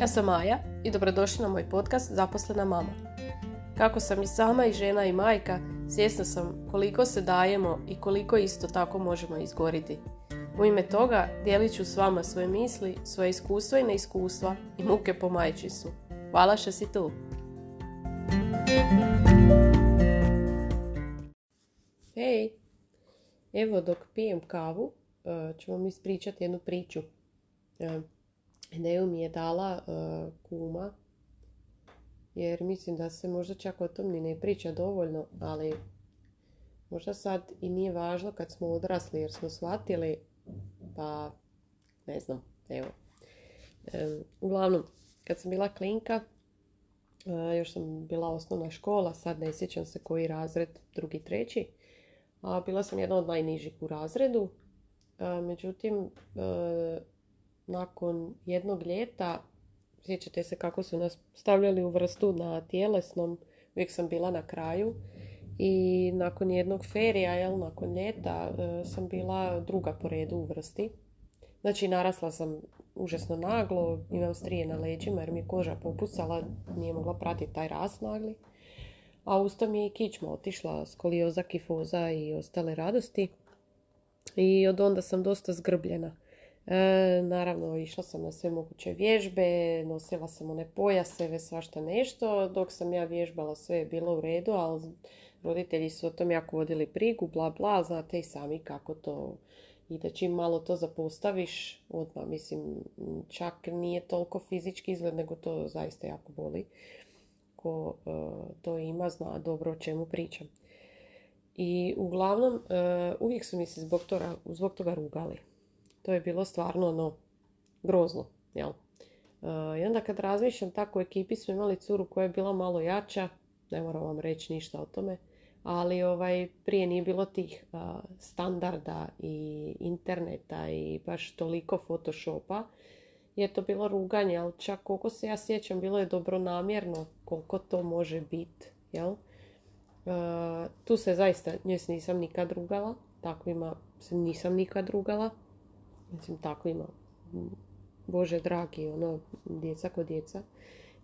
Ja sam Maja i dobrodošli na moj podcast Zaposlena mama. Kako sam i sama i žena i majka, svjesna sam koliko se dajemo i koliko isto tako možemo izgoriti. U ime toga dijelit ću s vama svoje misli, svoje iskustva i neiskustva i muke po majčinstvu. Hvala što si tu! Hej! Evo dok pijem kavu e, ću vam ispričati jednu priču. Ideju mi je dala e, kuma jer mislim da se možda čak o tom ni ne priča dovoljno, ali možda sad i nije važno kad smo odrasli jer smo shvatili, pa ne znam, evo. uglavnom, kad sam bila klinka, još sam bila osnovna škola, sad ne sjećam se koji razred, drugi, treći, a bila sam jedna od najnižih u razredu. Međutim, e, nakon jednog ljeta, sjećate se kako su nas stavljali u vrstu na tjelesnom, uvijek sam bila na kraju. I nakon jednog ferija, jel, nakon ljeta, e, sam bila druga po redu u vrsti. Znači, narasla sam užasno naglo, imam strije na leđima jer mi je koža popucala, nije mogla pratiti taj rast nagli a usta mi je i kičma otišla, skolioza, kifoza i ostale radosti. I od onda sam dosta zgrbljena. E, naravno, išla sam na sve moguće vježbe, nosila sam one pojaseve, svašta nešto. Dok sam ja vježbala, sve je bilo u redu, ali roditelji su o tom jako vodili brigu, bla bla, znate i sami kako to ide. Čim malo to zapostaviš, odmah, mislim, čak nije toliko fizički izgled, nego to zaista jako boli ko e, to ima zna dobro o čemu pričam. I uglavnom e, uvijek su mi se zbog toga, zbog toga rugali. To je bilo stvarno ono grozno. Jel? E, I onda kad razmišljam tako u ekipi smo imali curu koja je bila malo jača, ne moram vam reći ništa o tome, ali ovaj, prije nije bilo tih standarda i interneta i baš toliko photoshopa je to bilo ruganje, ali čak koliko se ja sjećam, bilo je dobronamjerno koliko to može biti, jel? Uh, tu se zaista, nisam nikad rugala, takvima se nisam nikad rugala, mislim takvima, bože dragi, ono, djeca ko djeca.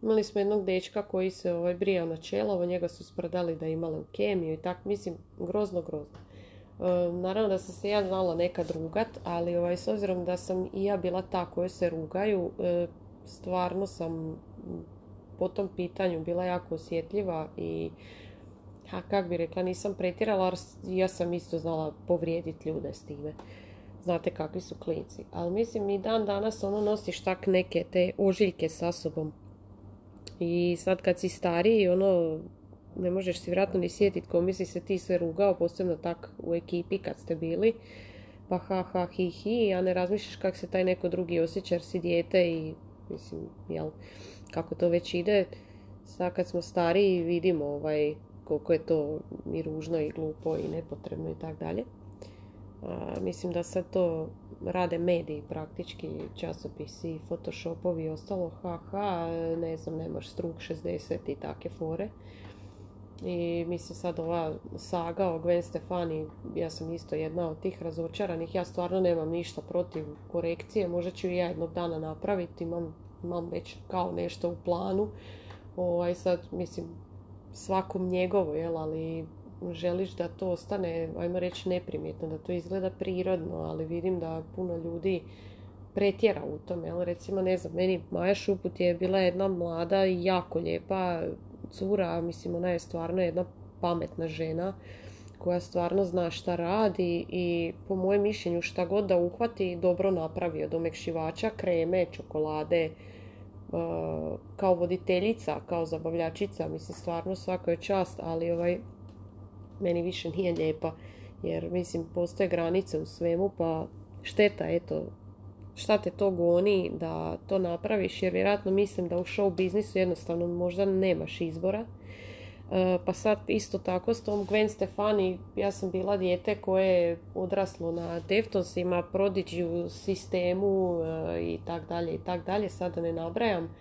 Imali smo jednog dečka koji se ovaj, brijao na čelovo, njega su sprdali da imale u kemiju i tak, mislim, grozno, grozno. E, naravno da sam se ja znala nekad rugat, ali ovaj, s obzirom da sam i ja bila ta koja se rugaju, e, stvarno sam po tom pitanju bila jako osjetljiva i ha, kak bi rekla, nisam pretjerala, ja sam isto znala povrijediti ljude s time. Znate kakvi su klinci. Ali mislim i dan danas ono nosiš tak neke te ožiljke sa sobom. I sad kad si stariji, ono, ne možeš si vjerojatno ni sjetiti ko misli se ti sve rugao, posebno tak u ekipi kad ste bili. Pa ha ha hi hi, a ne razmišljaš kako se taj neko drugi osjeća jer si dijete i mislim, jel, kako to već ide. Sad kad smo stariji vidimo ovaj, koliko je to i ružno i glupo i nepotrebno i tako dalje. Mislim da sad to rade mediji praktički, časopisi, photoshopovi i ostalo, ha ha, ne znam, nemaš struk 60 i take fore. I mislim sad ova saga o Gwen Stefani, ja sam isto jedna od tih razočaranih. Ja stvarno nemam ništa protiv korekcije, možda ću i ja jednog dana napraviti, imam, imam već kao nešto u planu. Ovaj, sad, mislim, svakom njegovo, jel, ali želiš da to ostane, ajmo reći, neprimjetno, da to izgleda prirodno, ali vidim da puno ljudi pretjera u tome. Jel? Recimo, ne znam, meni Maja Šuput je bila jedna mlada i jako lijepa cura, mislim ona je stvarno jedna pametna žena koja stvarno zna šta radi i po mojem mišljenju šta god da uhvati dobro napravi od omekšivača, kreme, čokolade, uh, kao voditeljica, kao zabavljačica, mislim stvarno svaka je čast, ali ovaj meni više nije lijepa jer mislim postoje granice u svemu pa šteta eto šta te to goni da to napraviš jer vjerojatno mislim da u show biznisu jednostavno možda nemaš izbora. E, pa sad isto tako s tom Gwen Stefani, ja sam bila dijete koje je odraslo na Deftonsima, Prodigy sistemu e, i tak dalje i tak dalje, sada ne nabrajam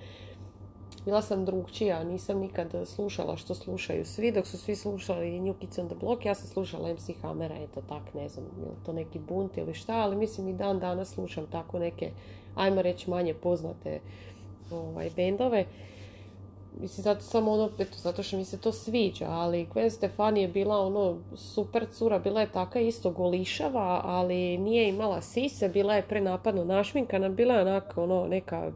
bila sam drugčija, nisam nikad slušala što slušaju svi, dok su svi slušali New Kids on the Block, ja sam slušala MC Hammera, eto tak, ne znam, je to neki bunt ili šta, ali mislim i dan danas slušam tako neke, ajmo reći, manje poznate ovaj, bendove. Mislim, zato samo ono, eto, zato što mi se to sviđa, ali Gwen Stefani je bila ono super cura, bila je taka isto golišava, ali nije imala sise, bila je prenapadno našminkana, bila je onako ono, neka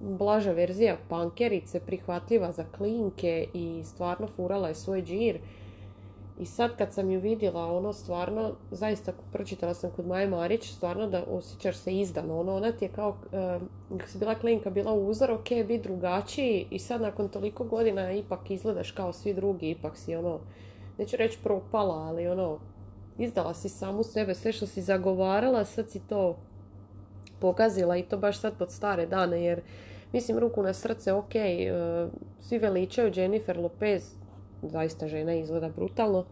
blaža verzija pankerice, prihvatljiva za klinke i stvarno furala je svoj džir. I sad kad sam ju vidjela, ono stvarno, zaista pročitala sam kod Maje Marić, stvarno da osjećaš se izdano. Ono, ona ti je kao, uh, si bila klinka, bila uzor, ok, bi drugačiji i sad nakon toliko godina ipak izgledaš kao svi drugi, ipak si ono, neću reći propala, ali ono, izdala si samu sebe, sve što si zagovarala, sad si to pokazila i to baš sad pod stare dane, jer mislim ruku na srce, ok, uh, svi veličaju Jennifer Lopez, zaista žena izgleda brutalno,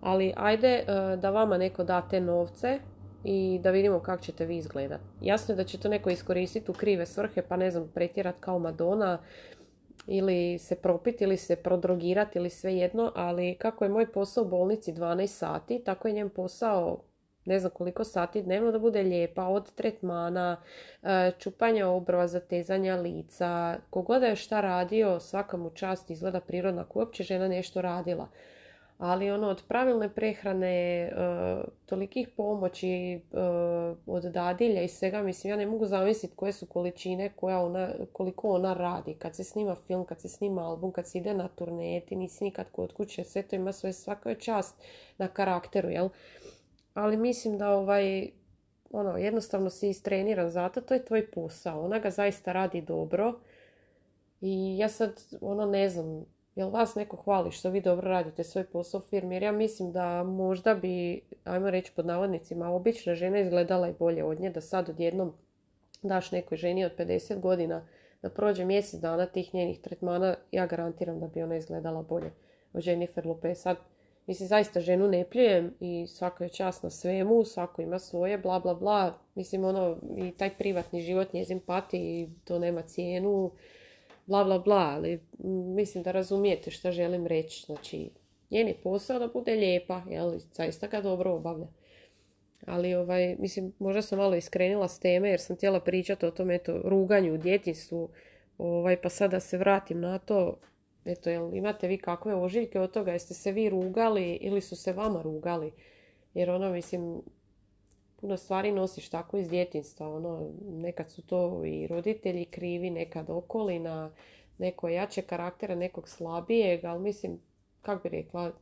ali ajde e, da vama neko da te novce i da vidimo kako ćete vi izgledat. Jasno je da će to neko iskoristiti u krive svrhe, pa ne znam, pretjerat kao Madonna ili se propiti ili se prodrogirati ili sve jedno, ali kako je moj posao u bolnici 12 sati, tako je njen posao ne znam koliko sati dnevno da bude lijepa, od tretmana, e, čupanja obrva, zatezanja lica, kogod je šta radio, svaka mu čast izgleda prirodna, ako uopće žena nešto radila. Ali ono, od pravilne prehrane, e, tolikih pomoći, e, od dadilja i svega, mislim, ja ne mogu zamisliti koje su količine, koja ona, koliko ona radi. Kad se snima film, kad se snima album, kad se ide na turneje, nisi nikad kod kuće, sve to ima svoje svaka čast na karakteru, jel? Ali mislim da ovaj, ono, jednostavno si istreniran zato, to je tvoj posao. Ona ga zaista radi dobro i ja sad, ono, ne znam, jel vas neko hvali što vi dobro radite svoj posao u firmi? Jer ja mislim da možda bi, ajmo reći pod navodnicima, obična žena izgledala i bolje od nje, da sad odjednom daš nekoj ženi od 50 godina da prođe mjesec dana tih njenih tretmana, ja garantiram da bi ona izgledala bolje od Jennifer Lopez. Sad, Mislim, zaista ženu ne pljujem i svaka je čast na svemu, svako ima svoje, bla, bla, bla. Mislim, ono, i taj privatni život njezin pati to nema cijenu, bla, bla, bla. Ali mislim da razumijete što želim reći. Znači, njen je posao da bude lijepa, jel? Zaista ga dobro obavlja. Ali, ovaj, mislim, možda sam malo iskrenila s teme jer sam htjela pričati o tom, eto, ruganju u djetinstvu. Ovaj, pa sada se vratim na to Eto, jel imate vi kakve ožiljke od toga? Jeste se vi rugali ili su se vama rugali? Jer ono, mislim, puno stvari nosiš tako iz djetinstva. Ono, nekad su to i roditelji krivi, nekad okolina, neko jače karaktera, nekog slabijeg, ali mislim, kak bi rekla,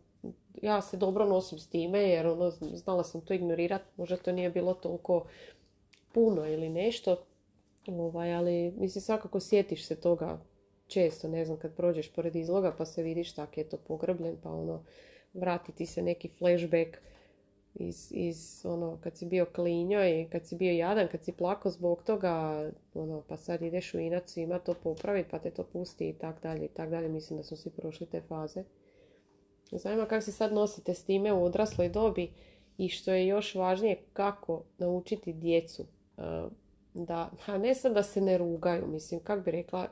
ja se dobro nosim s time jer ono, znala sam to ignorirati, možda to nije bilo toliko puno ili nešto, ovaj, ali mislim svakako sjetiš se toga često, ne znam, kad prođeš pored izloga pa se vidiš tak je to pogrbljen, pa ono, vrati ti se neki flashback iz, iz ono, kad si bio klinjo i kad si bio jadan, kad si plako zbog toga, ono, pa sad ideš u inac ima to popraviti, pa te to pusti i tak dalje i tak dalje. Mislim da su svi prošli te faze. Zanima kako se sad nosite s time u odrasloj dobi i što je još važnije, kako naučiti djecu da, a ne sad da se ne rugaju, mislim, kak bi rekla,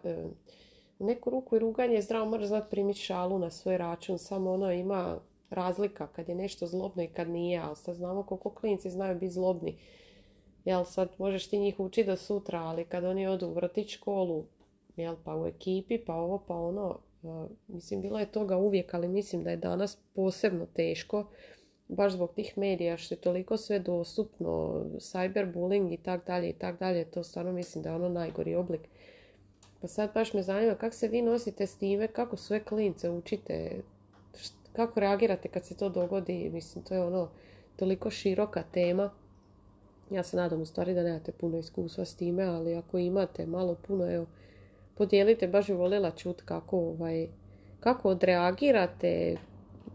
u neku ruku i ruganje zdravo moraš znati primiti šalu na svoj račun, samo ono ima razlika kad je nešto zlobno i kad nije, ali sad znamo koliko klinici znaju biti zlobni. Jel sad možeš ti njih učiti do sutra, ali kad oni odu u vrtić školu, jel pa u ekipi, pa ovo, pa ono, mislim bilo je toga uvijek, ali mislim da je danas posebno teško, baš zbog tih medija što je toliko sve dostupno, cyberbullying i tak dalje i tak dalje, to stvarno mislim da je ono najgori oblik pa sad baš me zanima kako se vi nosite s time, kako sve klince učite, kako reagirate kad se to dogodi, mislim to je ono toliko široka tema. Ja se nadam u stvari da nemate puno iskustva s time, ali ako imate malo puno, evo, podijelite, baš bi voljela čuti kako, ovaj, kako odreagirate,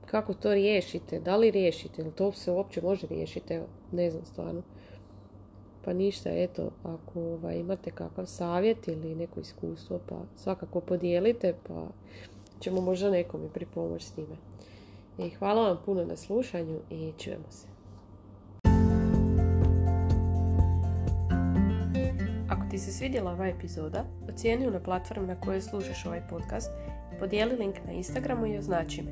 kako to riješite, da li riješite, ili to se uopće može riješiti, evo, ne znam stvarno. Pa ništa, eto, ako ovaj, imate kakav savjet ili neko iskustvo, pa svakako podijelite, pa ćemo možda nekome pripomoći s time. I hvala vam puno na slušanju i čujemo se. Ako ti se svidjela ova epizoda, ocijeni na platformi na kojoj slušaš ovaj podcast i podijeli link na Instagramu i označi me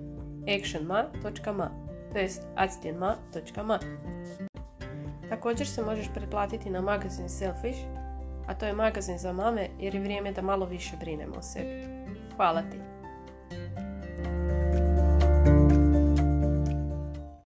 actionma.ma to jest actionma.ma Također se možeš pretplatiti na magazin Selfish a to je magazin za mame jer je vrijeme da malo više brinemo o sebi. Hvala ti!